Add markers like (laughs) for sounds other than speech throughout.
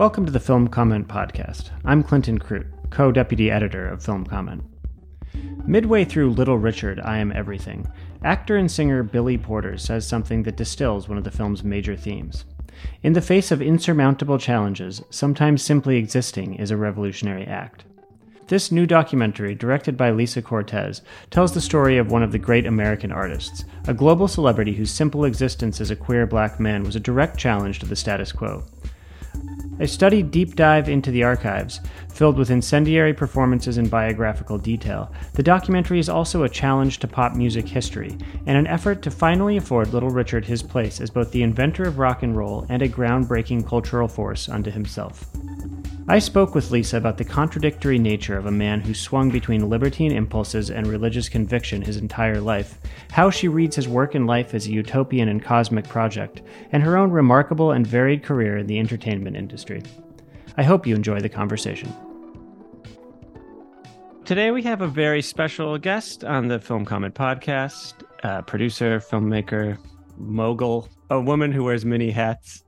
Welcome to the Film Comment Podcast. I'm Clinton Krute, co deputy editor of Film Comment. Midway through Little Richard, I Am Everything, actor and singer Billy Porter says something that distills one of the film's major themes. In the face of insurmountable challenges, sometimes simply existing is a revolutionary act. This new documentary, directed by Lisa Cortés, tells the story of one of the great American artists, a global celebrity whose simple existence as a queer black man was a direct challenge to the status quo. A study deep dive into the archives, filled with incendiary performances and biographical detail, the documentary is also a challenge to pop music history and an effort to finally afford Little Richard his place as both the inventor of rock and roll and a groundbreaking cultural force unto himself. I spoke with Lisa about the contradictory nature of a man who swung between libertine impulses and religious conviction his entire life, how she reads his work in life as a utopian and cosmic project, and her own remarkable and varied career in the entertainment industry. I hope you enjoy the conversation. Today we have a very special guest on the Film Comment podcast, uh, producer, filmmaker, mogul, a woman who wears many hats,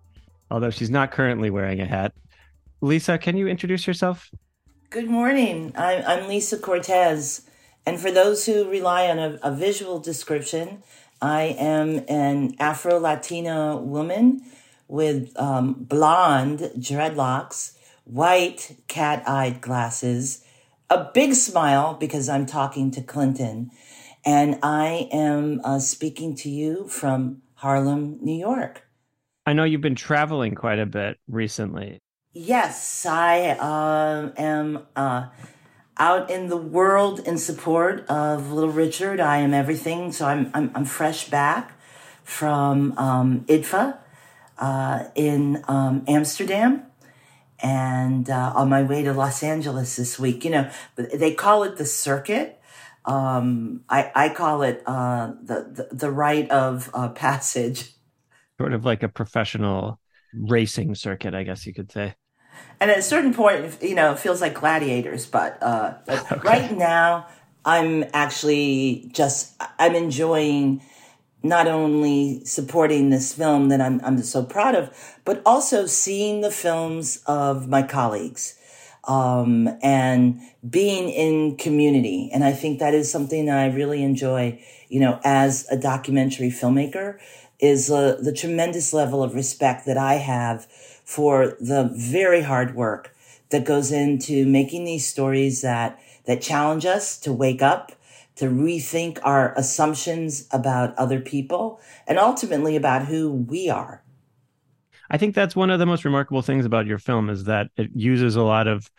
although she's not currently wearing a hat. Lisa, can you introduce yourself? Good morning. I'm, I'm Lisa Cortés. And for those who rely on a, a visual description, I am an Afro Latina woman with um, blonde dreadlocks, white cat eyed glasses, a big smile because I'm talking to Clinton. And I am uh, speaking to you from Harlem, New York. I know you've been traveling quite a bit recently. Yes, I uh, am uh, out in the world in support of Little Richard. I am everything. So I'm I'm, I'm fresh back from um, IDFA uh, in um, Amsterdam, and uh, on my way to Los Angeles this week. You know, they call it the circuit. Um, I I call it uh, the, the the rite of uh, passage. Sort of like a professional racing circuit, I guess you could say. And at a certain point, you know, it feels like gladiators. But, uh, okay. right now, I'm actually just I'm enjoying not only supporting this film that I'm I'm so proud of, but also seeing the films of my colleagues um, and being in community. And I think that is something that I really enjoy. You know, as a documentary filmmaker, is uh, the tremendous level of respect that I have for the very hard work that goes into making these stories that, that challenge us to wake up, to rethink our assumptions about other people, and ultimately about who we are. I think that's one of the most remarkable things about your film is that it uses a lot of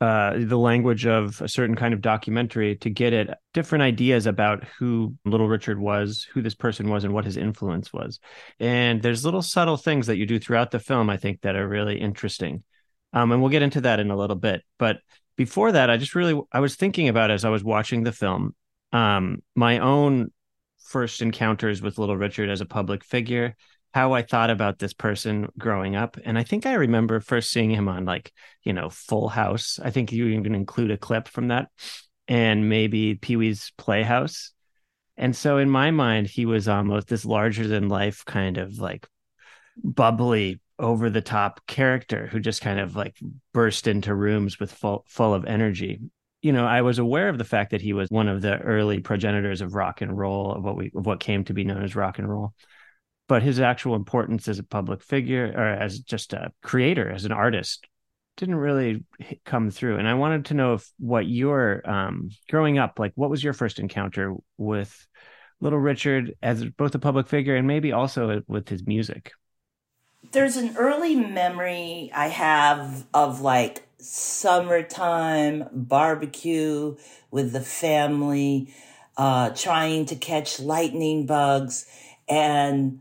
uh, the language of a certain kind of documentary to get at different ideas about who Little Richard was, who this person was, and what his influence was. And there's little subtle things that you do throughout the film, I think, that are really interesting. Um, and we'll get into that in a little bit. But before that, I just really I was thinking about as I was watching the film, um, my own first encounters with Little Richard as a public figure how I thought about this person growing up. And I think I remember first seeing him on like, you know, Full House. I think you even include a clip from that and maybe Pee Wee's Playhouse. And so in my mind, he was almost this larger than life kind of like bubbly, over the top character who just kind of like burst into rooms with full, full of energy. You know, I was aware of the fact that he was one of the early progenitors of rock and roll, of what we of what came to be known as rock and roll but his actual importance as a public figure or as just a creator, as an artist, didn't really come through. And I wanted to know if what your um, growing up, like, what was your first encounter with Little Richard as both a public figure and maybe also with his music? There's an early memory I have of like summertime barbecue with the family uh, trying to catch lightning bugs and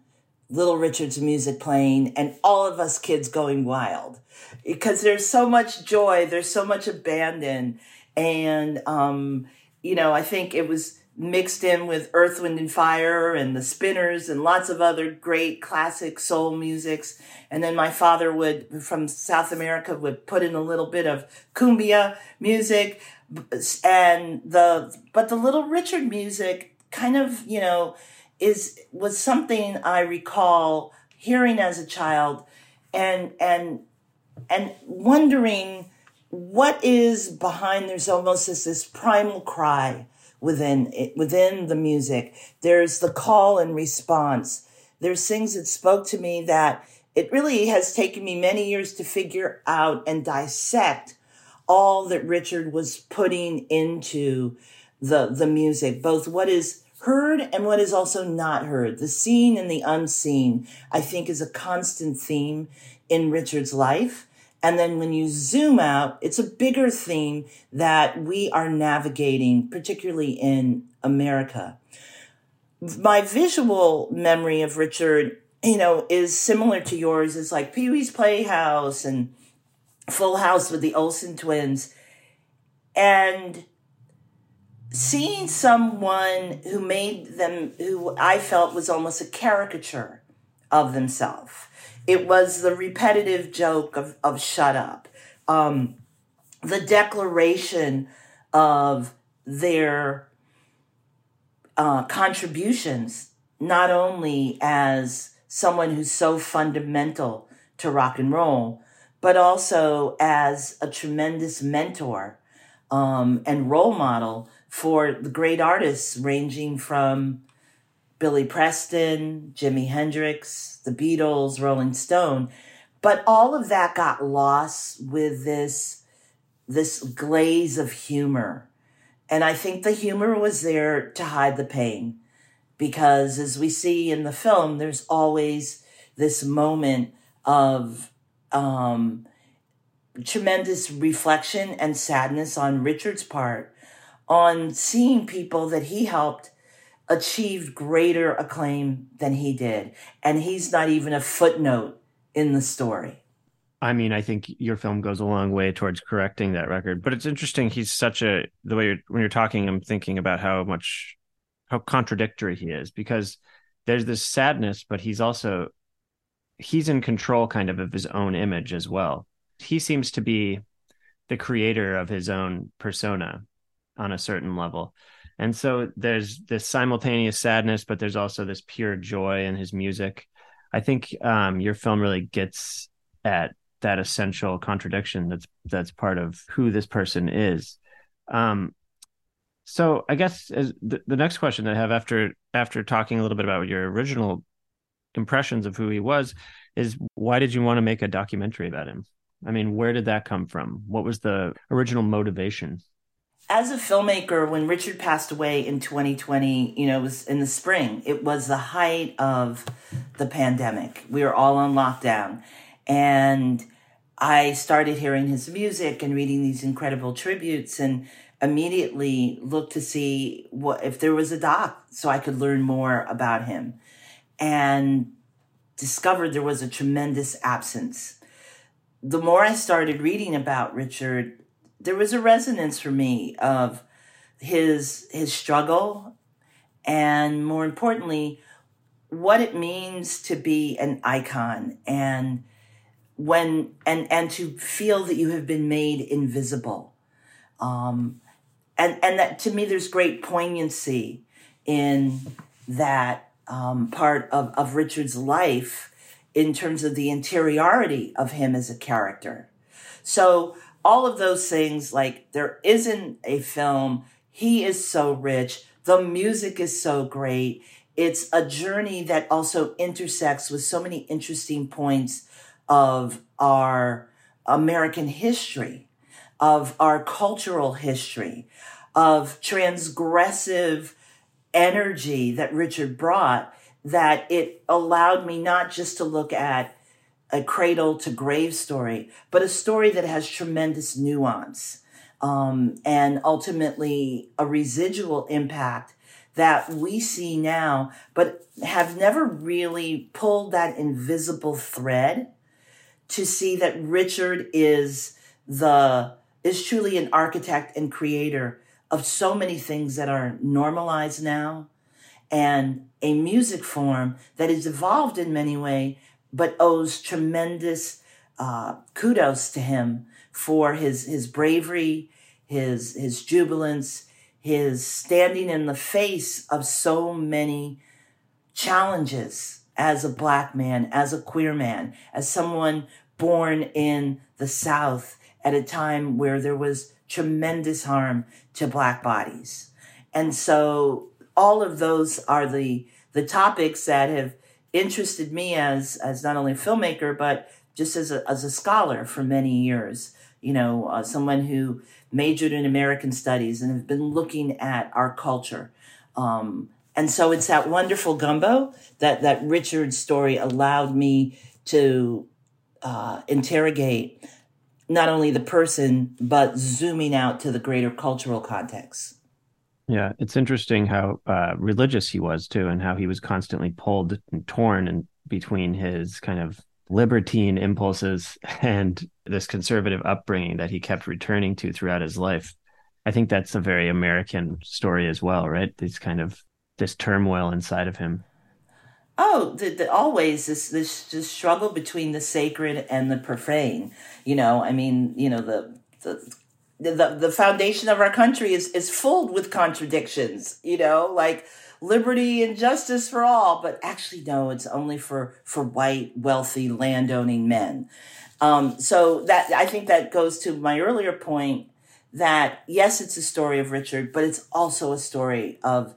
Little Richard's music playing and all of us kids going wild because there's so much joy, there's so much abandon. And, um, you know, I think it was mixed in with Earth, Wind, and Fire and the Spinners and lots of other great classic soul musics. And then my father would, from South America, would put in a little bit of cumbia music. And the, but the Little Richard music kind of, you know, is, was something I recall hearing as a child and, and, and wondering what is behind there's almost this, this primal cry within it, within the music. There's the call and response. There's things that spoke to me that it really has taken me many years to figure out and dissect all that Richard was putting into the the music, both what is heard and what is also not heard. The seen and the unseen, I think, is a constant theme in Richard's life. And then when you zoom out, it's a bigger theme that we are navigating, particularly in America. My visual memory of Richard, you know, is similar to yours. It's like Pee Wee's Playhouse and Full House with the Olsen twins. And seeing someone who made them, who I felt was almost a caricature of themselves it was the repetitive joke of, of shut up. Um, the declaration of their uh, contributions, not only as someone who's so fundamental to rock and roll, but also as a tremendous mentor um, and role model for the great artists ranging from Billy Preston, Jimi Hendrix, the Beatles, Rolling Stone. But all of that got lost with this, this glaze of humor. And I think the humor was there to hide the pain because as we see in the film, there's always this moment of, um, tremendous reflection and sadness on Richard's part on seeing people that he helped achieved greater acclaim than he did. And he's not even a footnote in the story. I mean, I think your film goes a long way towards correcting that record. But it's interesting. He's such a the way you're, when you're talking, I'm thinking about how much how contradictory he is because there's this sadness, but he's also he's in control kind of of his own image as well. He seems to be the creator of his own persona on a certain level. And so there's this simultaneous sadness, but there's also this pure joy in his music. I think um, your film really gets at that essential contradiction that's that's part of who this person is. Um, so I guess the, the next question I have after after talking a little bit about your original impressions of who he was is why did you want to make a documentary about him? I mean, where did that come from? What was the original motivation? As a filmmaker, when Richard passed away in 2020, you know, it was in the spring, it was the height of the pandemic. We were all on lockdown. And I started hearing his music and reading these incredible tributes and immediately looked to see what if there was a doc so I could learn more about him. And discovered there was a tremendous absence. The more I started reading about Richard, there was a resonance for me of his his struggle and more importantly what it means to be an icon and when and and to feel that you have been made invisible. Um and and that to me there's great poignancy in that um, part of, of richard's life in terms of the interiority of him as a character. So all of those things like there isn't a film. He is so rich. The music is so great. It's a journey that also intersects with so many interesting points of our american history of our cultural history of transgressive energy that richard brought that it allowed me not just to look at a cradle to grave story, but a story that has tremendous nuance um, and ultimately a residual impact that we see now, but have never really pulled that invisible thread to see that Richard is the is truly an architect and creator of so many things that are normalized now and a music form that is evolved in many ways but owes tremendous uh, kudos to him for his his bravery his his jubilance his standing in the face of so many challenges as a black man, as a queer man, as someone born in the South at a time where there was tremendous harm to black bodies. And so all of those are the, the topics that have interested me as, as not only a filmmaker, but just as a, as a scholar for many years. You know, uh, someone who majored in American studies and have been looking at our culture. Um, and so it's that wonderful gumbo that, that Richard's story allowed me to uh, interrogate not only the person, but zooming out to the greater cultural context. Yeah, it's interesting how uh, religious he was too, and how he was constantly pulled and torn and between his kind of libertine impulses (laughs) and this conservative upbringing that he kept returning to throughout his life. I think that's a very American story as well, right? This kind of this turmoil inside of him. Oh, the, the, always this, this this struggle between the sacred and the profane. You know, I mean, you know the the the, the foundation of our country is is filled with contradictions. You know, like liberty and justice for all, but actually, no, it's only for for white, wealthy, landowning men. Um, so that I think that goes to my earlier point that yes, it's a story of Richard, but it's also a story of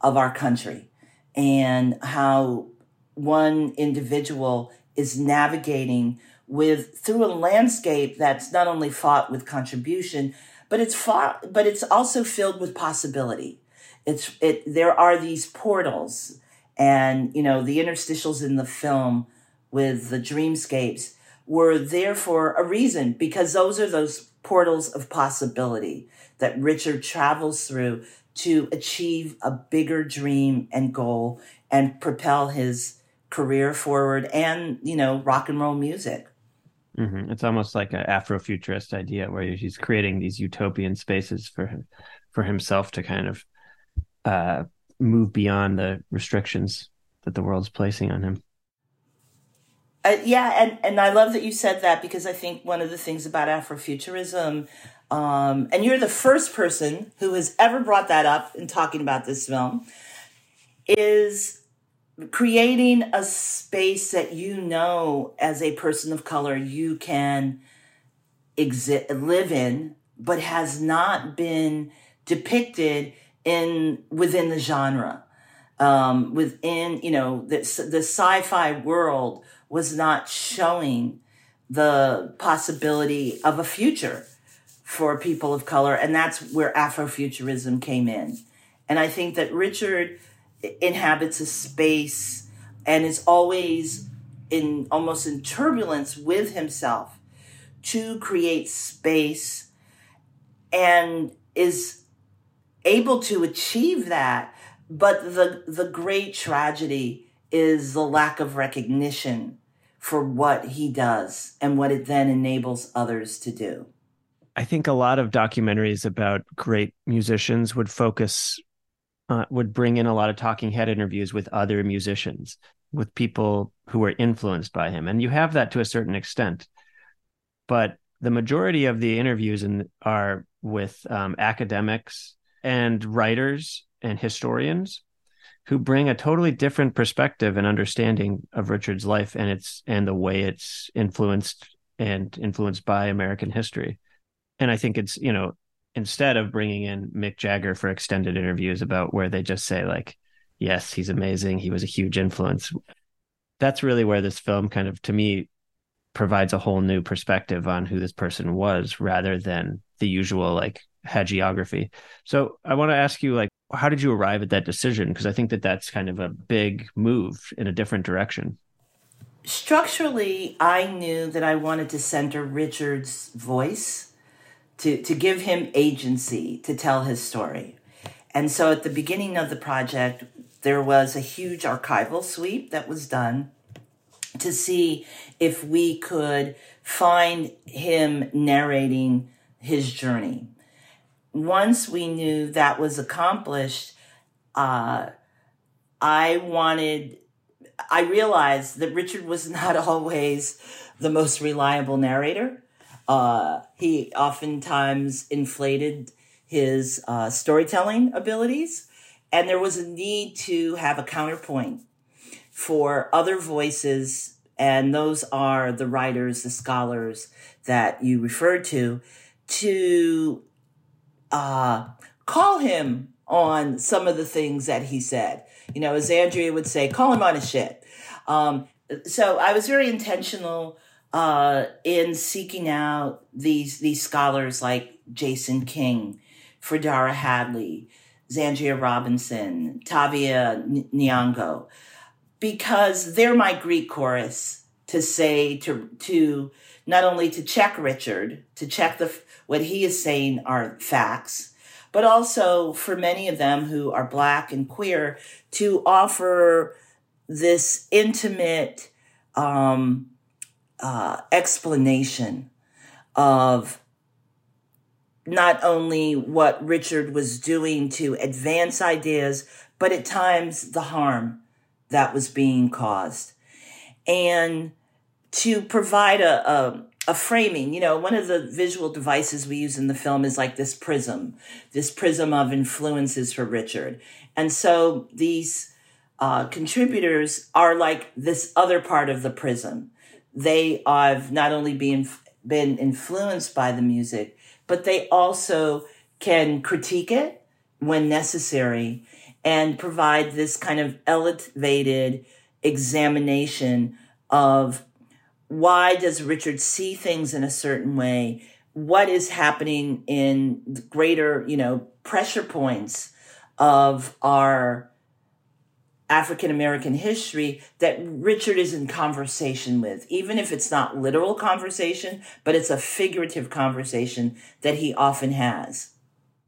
of our country and how one individual is navigating with through a landscape that's not only fought with contribution, but it's fought, but it's also filled with possibility. It's it. There are these portals, and you know the interstitials in the film with the dreamscapes were there for a reason because those are those portals of possibility that Richard travels through to achieve a bigger dream and goal and propel his career forward and you know rock and roll music mm-hmm. it's almost like an afrofuturist idea where he's creating these utopian spaces for for himself to kind of uh, move beyond the restrictions that the world's placing on him uh, yeah, and, and I love that you said that because I think one of the things about Afrofuturism, um, and you're the first person who has ever brought that up in talking about this film, is creating a space that you know as a person of color you can exist live in, but has not been depicted in within the genre, um, within you know the the sci-fi world was not showing the possibility of a future for people of color. And that's where Afrofuturism came in. And I think that Richard inhabits a space and is always in almost in turbulence with himself to create space and is able to achieve that. But the, the great tragedy is the lack of recognition for what he does and what it then enables others to do. I think a lot of documentaries about great musicians would focus, uh, would bring in a lot of talking head interviews with other musicians, with people who were influenced by him. And you have that to a certain extent. But the majority of the interviews in, are with um, academics and writers and historians who bring a totally different perspective and understanding of Richard's life and its and the way it's influenced and influenced by American history. And I think it's, you know, instead of bringing in Mick Jagger for extended interviews about where they just say like, yes, he's amazing, he was a huge influence. That's really where this film kind of to me provides a whole new perspective on who this person was rather than the usual like hagiography. So I want to ask you like how did you arrive at that decision? Because I think that that's kind of a big move in a different direction. Structurally, I knew that I wanted to center Richard's voice, to, to give him agency to tell his story. And so at the beginning of the project, there was a huge archival sweep that was done to see if we could find him narrating his journey. Once we knew that was accomplished, uh, I wanted, I realized that Richard was (laughs) not always the most reliable narrator. Uh, he oftentimes inflated his uh, storytelling abilities, and there was a need to have a counterpoint for other voices, and those are the writers, the scholars that you referred to, to uh, call him on some of the things that he said. You know, as Andrea would say, call him on his shit. Um, so I was very intentional uh, in seeking out these these scholars like Jason King, Fredara Hadley, Zandria Robinson, Tavia Nyong'o, because they're my Greek chorus to say to to not only to check Richard to check the what he is saying are facts, but also for many of them who are black and queer to offer this intimate um, uh, explanation of not only what Richard was doing to advance ideas, but at times the harm that was being caused. And to provide a, a, a, framing, you know, one of the visual devices we use in the film is like this prism, this prism of influences for Richard. And so these uh, contributors are like this other part of the prism they have not only been been influenced by the music, but they also can critique it when necessary and provide this kind of elevated examination of why does Richard see things in a certain way? What is happening in greater, you know, pressure points of our African American history that Richard is in conversation with, even if it's not literal conversation, but it's a figurative conversation that he often has.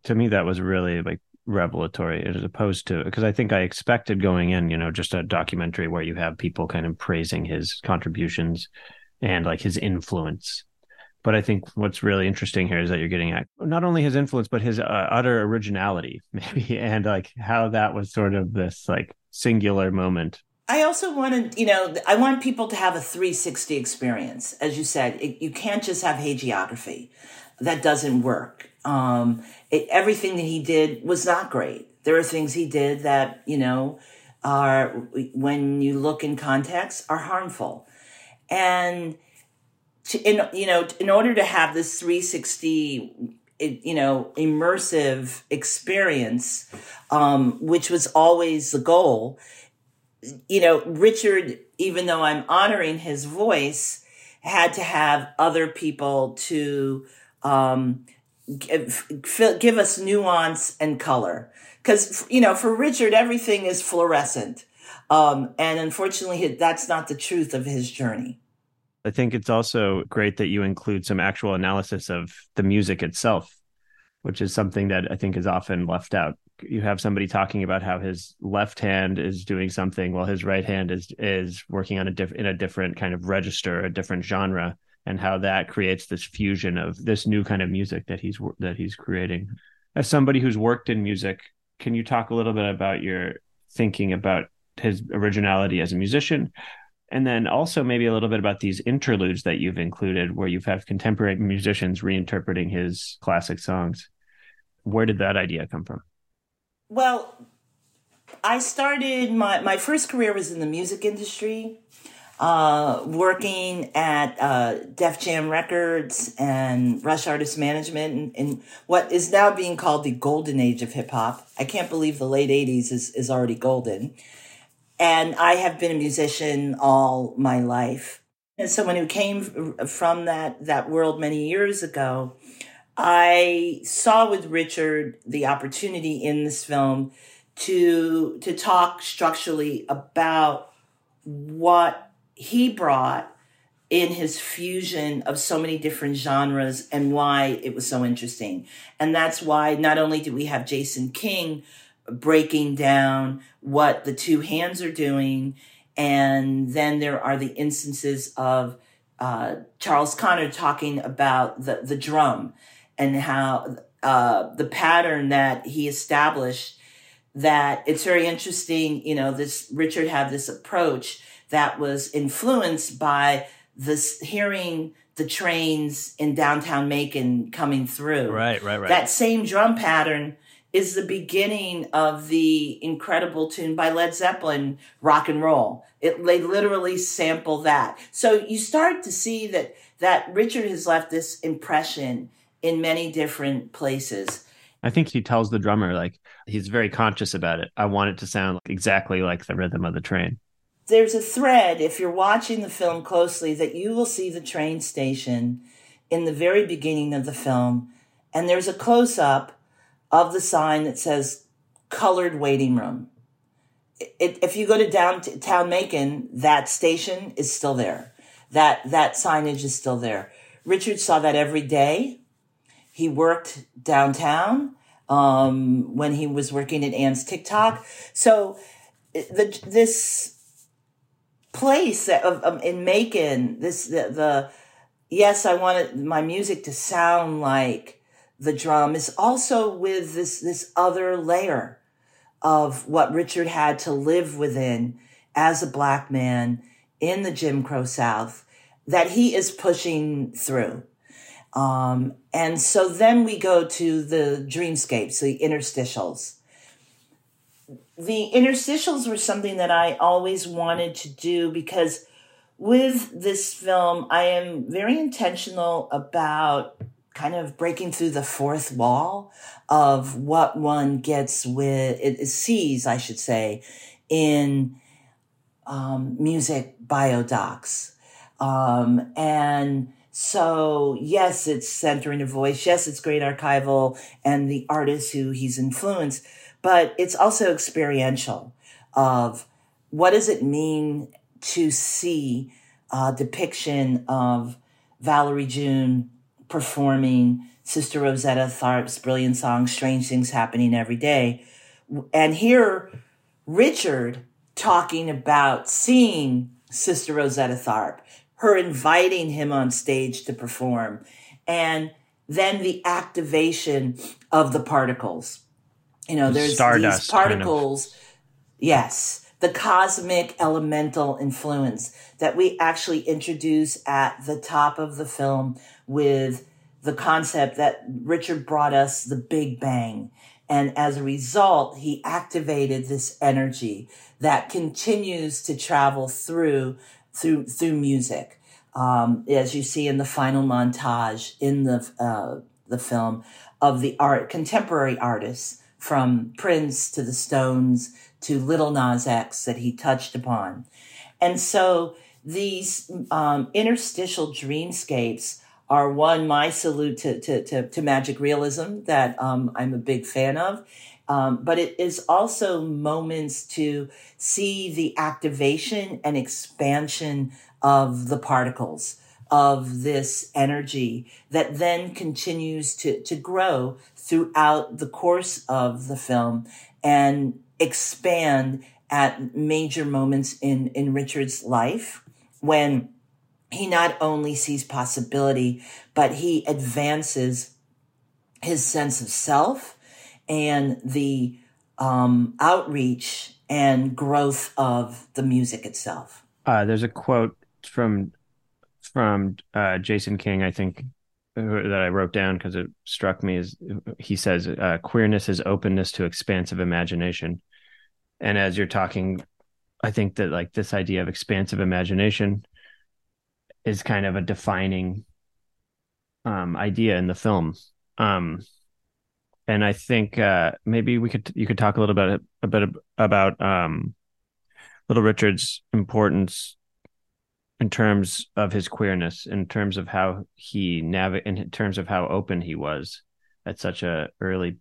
To me, that was really like revelatory as opposed to because I think I expected going in, you know, just a documentary where you have people kind of praising his contributions and like his influence. But I think what's really interesting here is that you're getting at not only his influence, but his uh, utter originality, (laughs) maybe, and like how that was sort of this like singular moment. I also wanted, you know, I want people to have a 360 experience. As you said, it, you can't just have hagiography. That doesn't work. Um, it, everything that he did was not great. There are things he did that, you know, are, when you look in context, are harmful. And, to, in, you know, in order to have this 360 you know, immersive experience, um, which was always the goal. You know, Richard, even though I'm honoring his voice, had to have other people to um, give, give us nuance and color. Because, you know, for Richard, everything is fluorescent. Um, and unfortunately, that's not the truth of his journey. I think it's also great that you include some actual analysis of the music itself, which is something that I think is often left out. You have somebody talking about how his left hand is doing something while his right hand is is working on a diff- in a different kind of register, a different genre, and how that creates this fusion of this new kind of music that he's that he's creating. As somebody who's worked in music, can you talk a little bit about your thinking about his originality as a musician and then also maybe a little bit about these interludes that you've included where you've had contemporary musicians reinterpreting his classic songs. Where did that idea come from? Well, I started my, my first career was in the music industry, uh, working at uh, Def Jam Records and Rush Artist Management in, in what is now being called the golden age of hip hop. I can't believe the late 80s is, is already golden. And I have been a musician all my life. As someone who came from that, that world many years ago, I saw with Richard the opportunity in this film to, to talk structurally about what he brought in his fusion of so many different genres and why it was so interesting. And that's why not only do we have Jason King breaking down what the two hands are doing, and then there are the instances of uh, Charles Connor talking about the, the drum and how uh, the pattern that he established that it's very interesting, you know, this Richard had this approach that was influenced by this hearing the trains in downtown Macon coming through. Right, right, right. That same drum pattern is the beginning of the incredible tune by Led Zeppelin, Rock and Roll. It, they literally sample that. So you start to see that, that Richard has left this impression in many different places. I think he tells the drummer, like, he's very conscious about it. I want it to sound exactly like the rhythm of the train there's a thread, if you're watching the film closely, that you will see the train station in the very beginning of the film. And there's a close up of the sign that says colored waiting room. It, if you go to downtown Macon, that station is still there. That, that signage is still there. Richard saw that every day. He worked downtown um, when he was working at Ann's Tic Toc. So the, this place of, of in Macon, this the, the yes, I wanted my music to sound like the drum is also with this this other layer of what Richard had to live within as a black man in the Jim Crow South that he is pushing through. Um, and so then we go to the dreamscapes, the interstitials the interstitials were something that I always wanted to do because with this film, I am very intentional about kind of breaking through the fourth wall of what one gets with it sees, I should say, in um, music biodocs. Um, and so, yes, it's centering a voice. Yes, it's great archival and the artists who he's influenced but it's also experiential of what does it mean to see a depiction of Valerie June performing Sister Rosetta Tharpe's brilliant song, Strange Things Happening Every Day. And hear Richard talking about seeing Sister Rosetta Tharpe, her inviting him on stage to perform, and then the activation of the particles you know, there's Stardust these particles. Kind of. Yes. The cosmic elemental influence that we actually introduce at the top of the film with the concept that Richard brought us the Big Bang. And as a result, he activated this energy that continues to travel through, through, through music. Um, as you see in the final montage in the, uh, the film of the art, contemporary artists from Prince to the Stones to Little Nas X that he touched upon. And so these um, interstitial dreamscapes are one, my salute to, to, to, to magic realism that um, I'm a big fan of. Um, but it is also moments to see the activation and expansion of the particles of this energy that then continues to, to grow throughout the course of the film and expand at major moments in, in Richard's life when he not only sees possibility, but he advances his sense of self and the um, outreach and growth of the music itself. Uh, there's a quote from from uh, Jason King, I think, that I wrote down because it struck me is he says uh, queerness is openness to expansive imagination, and as you're talking, I think that like this idea of expansive imagination is kind of a defining um, idea in the film. Um, and I think uh, maybe we could you could talk a little bit a bit about um, Little Richard's importance in terms of his queerness, in terms of how he navig, in terms of how open he was at such a early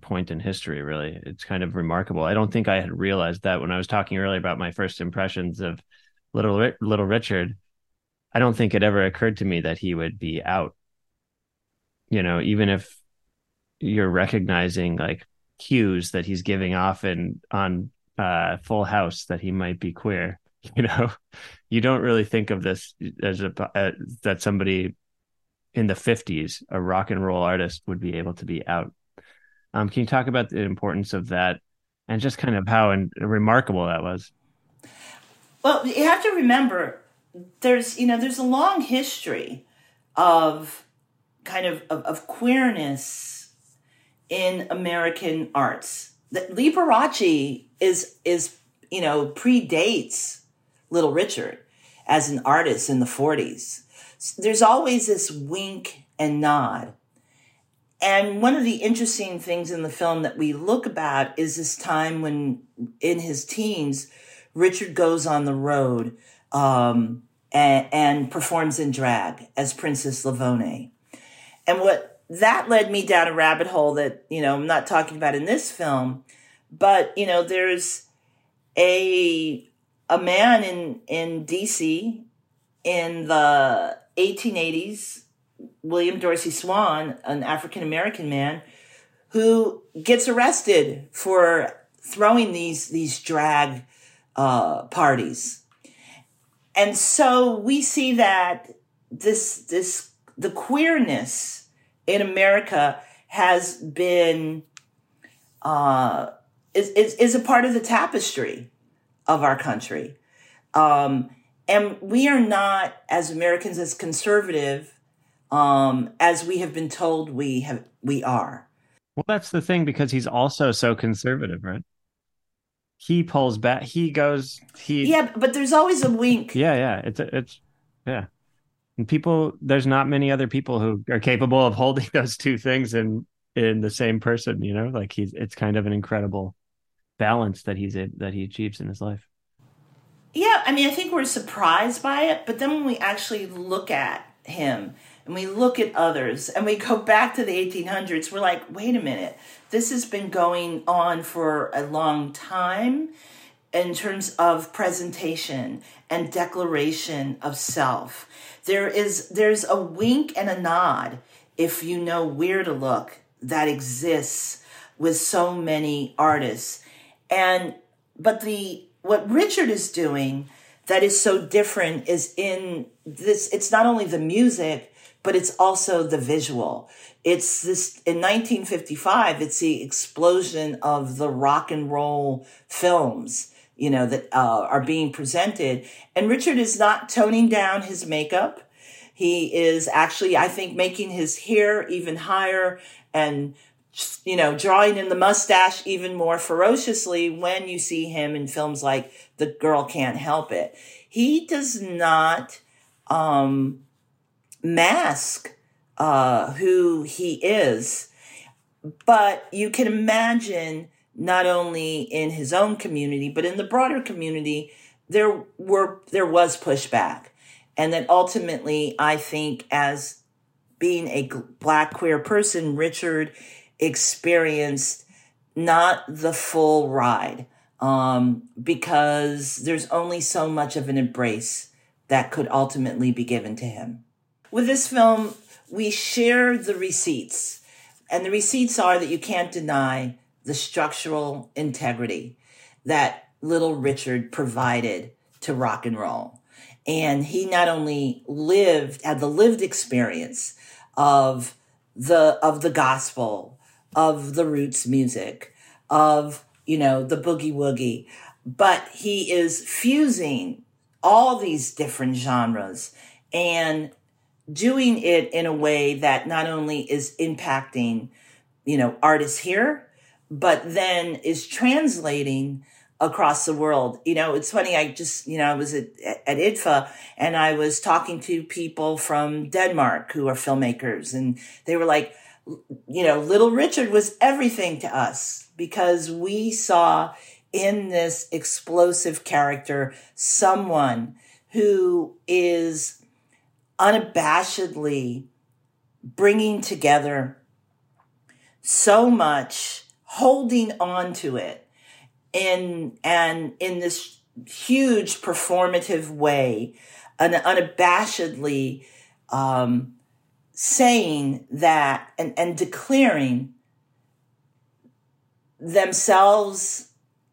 point in history. Really, it's kind of remarkable. I don't think I had realized that when I was talking earlier about my first impressions of little little Richard, I don't think it ever occurred to me that he would be out. You know, even if you're recognizing like cues that he's giving off in on uh, Full House that he might be queer. (laughs) You know, you don't really think of this as a uh, that somebody in the 50s, a rock and roll artist, would be able to be out. Um, can you talk about the importance of that and just kind of how and remarkable that was? Well, you have to remember there's you know there's a long history of kind of of, of queerness in American arts. That Liberace is is you know predates Little Richard as an artist in the 40s. There's always this wink and nod. And one of the interesting things in the film that we look about is this time when, in his teens, Richard goes on the road um, and, and, performs in drag as Princess Lavone. And what that led me down a rabbit hole that, you know, I'm not talking about in this film, but, you know, there's a a man in in DC in the 1880s, William Dorsey Swann, an African American man, who gets arrested for throwing these these drag uh, parties, and so we see that this this the queerness in America has been uh, is, is, is a part of the tapestry of our country. Um, and we are not, as Americans, as conservative um, as we have been told we have we are. Well, that's the thing because he's also so conservative, right? He pulls back. He goes. He yeah, but there's always a wink. Yeah, yeah. It's it's yeah. And people, there's not many other people who are capable of holding (laughs) those two things in in the same person. You know, like he's. It's kind of an incredible balance that he's that he achieves in his life. Yeah, I mean, I think we're surprised by it, but then when we actually look at him and we look at others and we go back to the 1800s, we're like, wait a minute, this has been going on for a long time in terms of presentation and declaration of self. There is there's a wink and a nod if you know where to look that exists with so many artists and but the what Richard is doing that is so different is in this it's not only the music but it's also the visual. It's this in 1955 it's the explosion of the rock and roll films you know that uh, are being presented. And richard is not toning down his makeup. He is actually i think making his hair even higher and you know, drawing in the mustache even more ferociously when you see him in films like The Girl Can't Help It. He does not um, mask uh, who he is, but you can imagine not only in his own community, but in the broader community, there were there was pushback, and that ultimately, I think, as being a black queer person, Richard experienced not the full ride um, because there's only so much of an embrace that could ultimately be given to him. With this film, we share the receipts, and the receipts are that you can't deny the structural integrity that Little Richard provided to rock and roll. And he not only lived, had the lived experience of the, of the gospel, of the roots music, of, you know, the boogie woogie, but he is fusing all these different genres and doing it in a way that not only is impacting, you know, artists here, but then is translating across the world. You know, it's funny. I just, you know, I was at, at IDFA and I was talking to people from Denmark who are filmmakers and they were like, you know, little Richard was everything to us because we saw in this explosive character someone who is unabashedly bringing together so much, holding on to it in and in this huge performative way, and unabashedly um, saying that and, and declaring themselves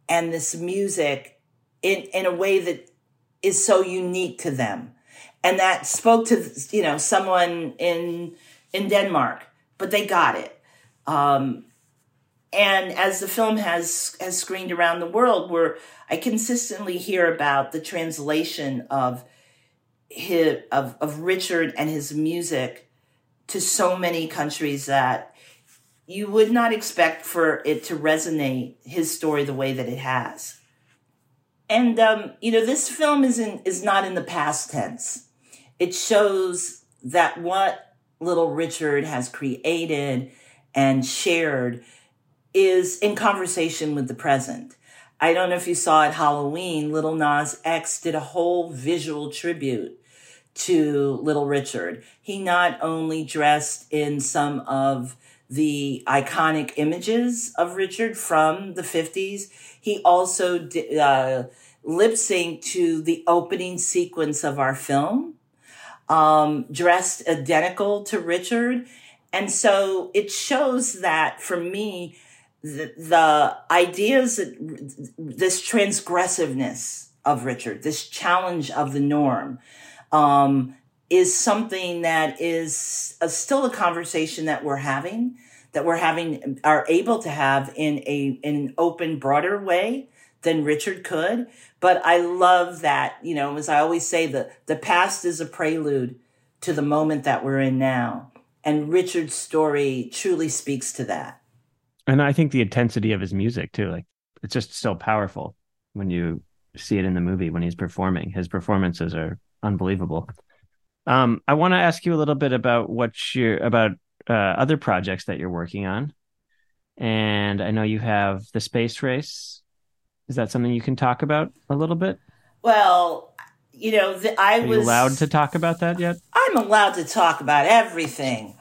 and this music in, in a way that is so unique to them. And that spoke to, you know, someone in, in Denmark, but they got it. Um, and as the film has, has screened around the world, where I consistently hear about the translation of his, of, of Richard and his music to so many countries that you would not expect for it to resonate his story the way that it has. And um, you know, this film is in is not in the past tense. It shows that what Little Richard has created and shared is in conversation with the present. I don't know if you saw at Halloween, Lil Nas X did a whole visual tribute to Little Richard. He not only dressed in some of the iconic images of Richard from the 50s. He also did, uh, lip synced to the opening sequence of our film, um, dressed identical to Richard. And so it shows that for me, the, the ideas that this transgressiveness of Richard, this challenge of the norm, um, is something that is a, still a conversation that we're having, that we're having, are able to have in a in an open, broader way than Richard could. But I love that, you know, as I always say, the the past is a prelude to the moment that we're in now, and Richard's story truly speaks to that. And I think the intensity of his music too, like it's just so powerful when you see it in the movie when he's performing. His performances are unbelievable. Um, I want to ask you a little bit about what you're about uh, other projects that you're working on, and I know you have the space race. Is that something you can talk about a little bit? Well, you know, the, I Are was allowed to talk about that yet. I'm allowed to talk about everything.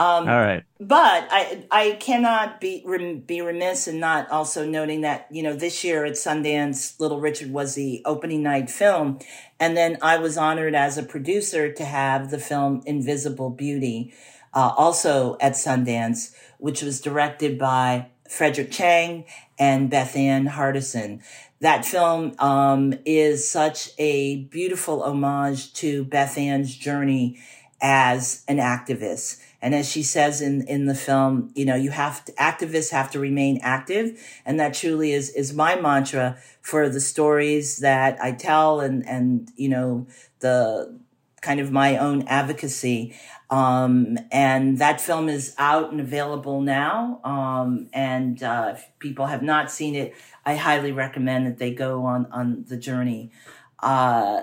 Um, All right. But I I cannot be be remiss in not also noting that you know this year at Sundance, Little Richard was the opening night film, and then I was honored as a producer to have the film Invisible Beauty, uh, also at Sundance, which was directed by Frédéric Tcheng and Bethann Hardison. That film um, is such a beautiful homage to Bethann's journey as an activist and as she says in, in the film, you know, you have to, activists have to remain active. And that truly is, is my mantra for the stories that I tell and, and, you know, the kind of my own advocacy. Um, and that film is out and available now. Um, and, uh, if people have not seen it, I highly recommend that they go on, on the journey. Uh,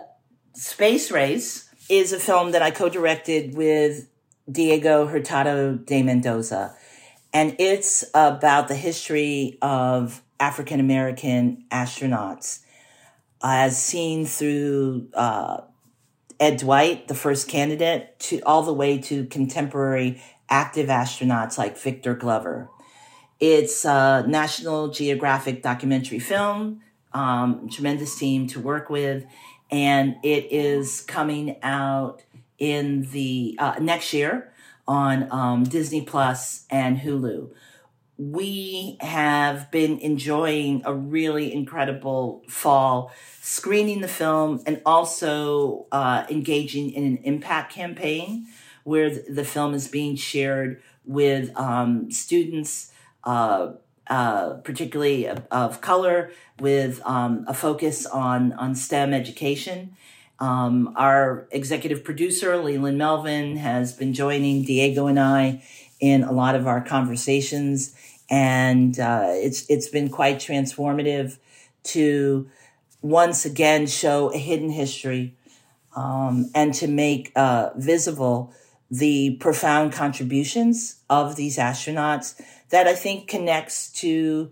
Space Race is a film that I co-directed with Diego Hurtado de Mendoza. And it's about the history of African American astronauts as seen through uh, Ed Dwight, the first candidate, to all the way to contemporary active astronauts like Victor Glover. It's a National Geographic documentary film, um, tremendous team to work with, and it is coming out in the uh, next year on um, Disney Plus and Hulu. We have been enjoying a really incredible fall screening the film and also uh, engaging in an impact campaign where the film is being shared with um, students, uh, uh, particularly of, of, color, with um, a focus on, on STEM education. Um, our executive producer, Leland Melvin, has been joining Diego and I in a lot of our conversations, and uh, it's it's been quite transformative to once again show a hidden history um, and to make uh, visible the profound contributions of these astronauts that I think connects to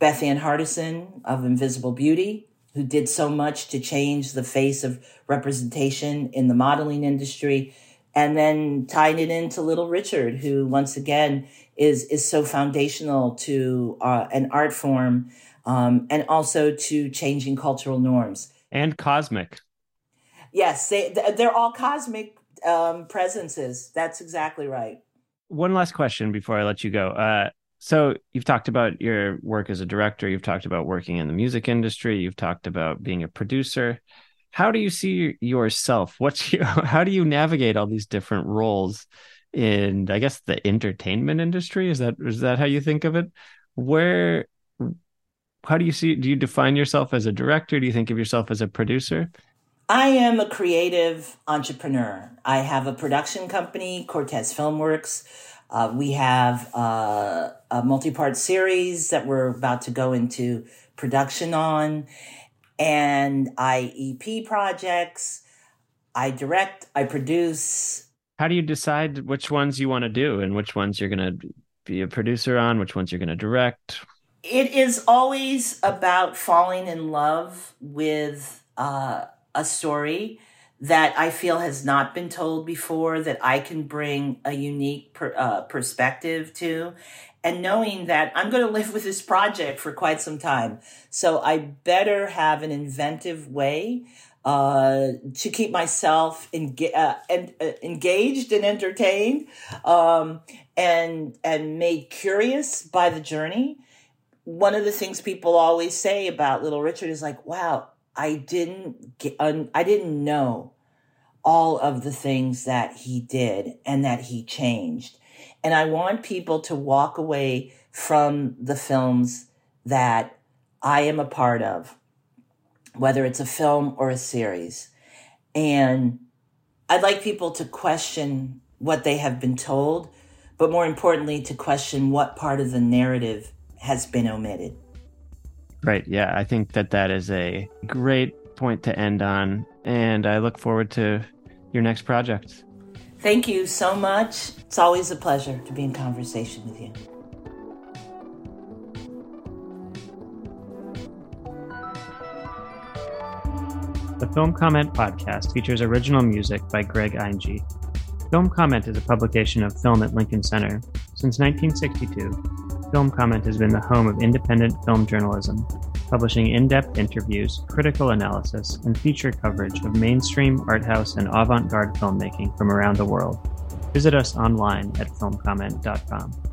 Bethann Hardison of Invisible Beauty, who did so much to change the face of representation in the modeling industry and then tying it into little richard who once again is is so foundational to uh, an art form um, and also to changing cultural norms and cosmic. Yes, they they're all cosmic um, presences. That's exactly right. One last question before I let you go. Uh, so you've talked about your work as a director. You've talked about working in the music industry. You've talked about being a producer. How do you see yourself? What's your, (laughs) how do you navigate all these different roles in, I guess, the entertainment industry? Is that is that how you think of it? Where, how do you see? Do you define yourself as a director? Do you think of yourself as a producer? I am a creative entrepreneur. I have a production company, Cortés Filmworks. Uh, we have uh, a multi part series that we're about to go into production on, and I EP projects. I direct, I produce. How do you decide which ones you want to do and which ones you're going to be a producer on, which ones you're going to direct? It is always about falling in love with. Uh, a story that I feel has not been told before, that I can bring a unique per, uh, perspective to, and knowing that I'm going to live with this project for quite some time. So I better have an inventive way uh, to keep myself uh, and, uh, engaged and entertained, um, and and made curious by the journey. One of the things people always say about Little Richard is like, "Wow, I didn't get, I didn't know all of the things that he did and that he changed. And I want people to walk away from the films that I am a part of, whether it's a film or a series. And I'd like people to question what they have been told, but more importantly, to question what part of the narrative has been omitted. Right. Yeah. I think that that is a great point to end on. And I look forward to your next project. Thank you so much. It's always a pleasure to be in conversation with you. The Film Comment podcast features original music by Greg Einge. Film Comment is a publication of Film at Lincoln Center. Since 1962, Film Comment has been the home of independent film journalism, publishing in depth interviews, critical analysis, and feature coverage of mainstream, art house, and avant garde filmmaking from around the world. Visit us online at filmcomment.com.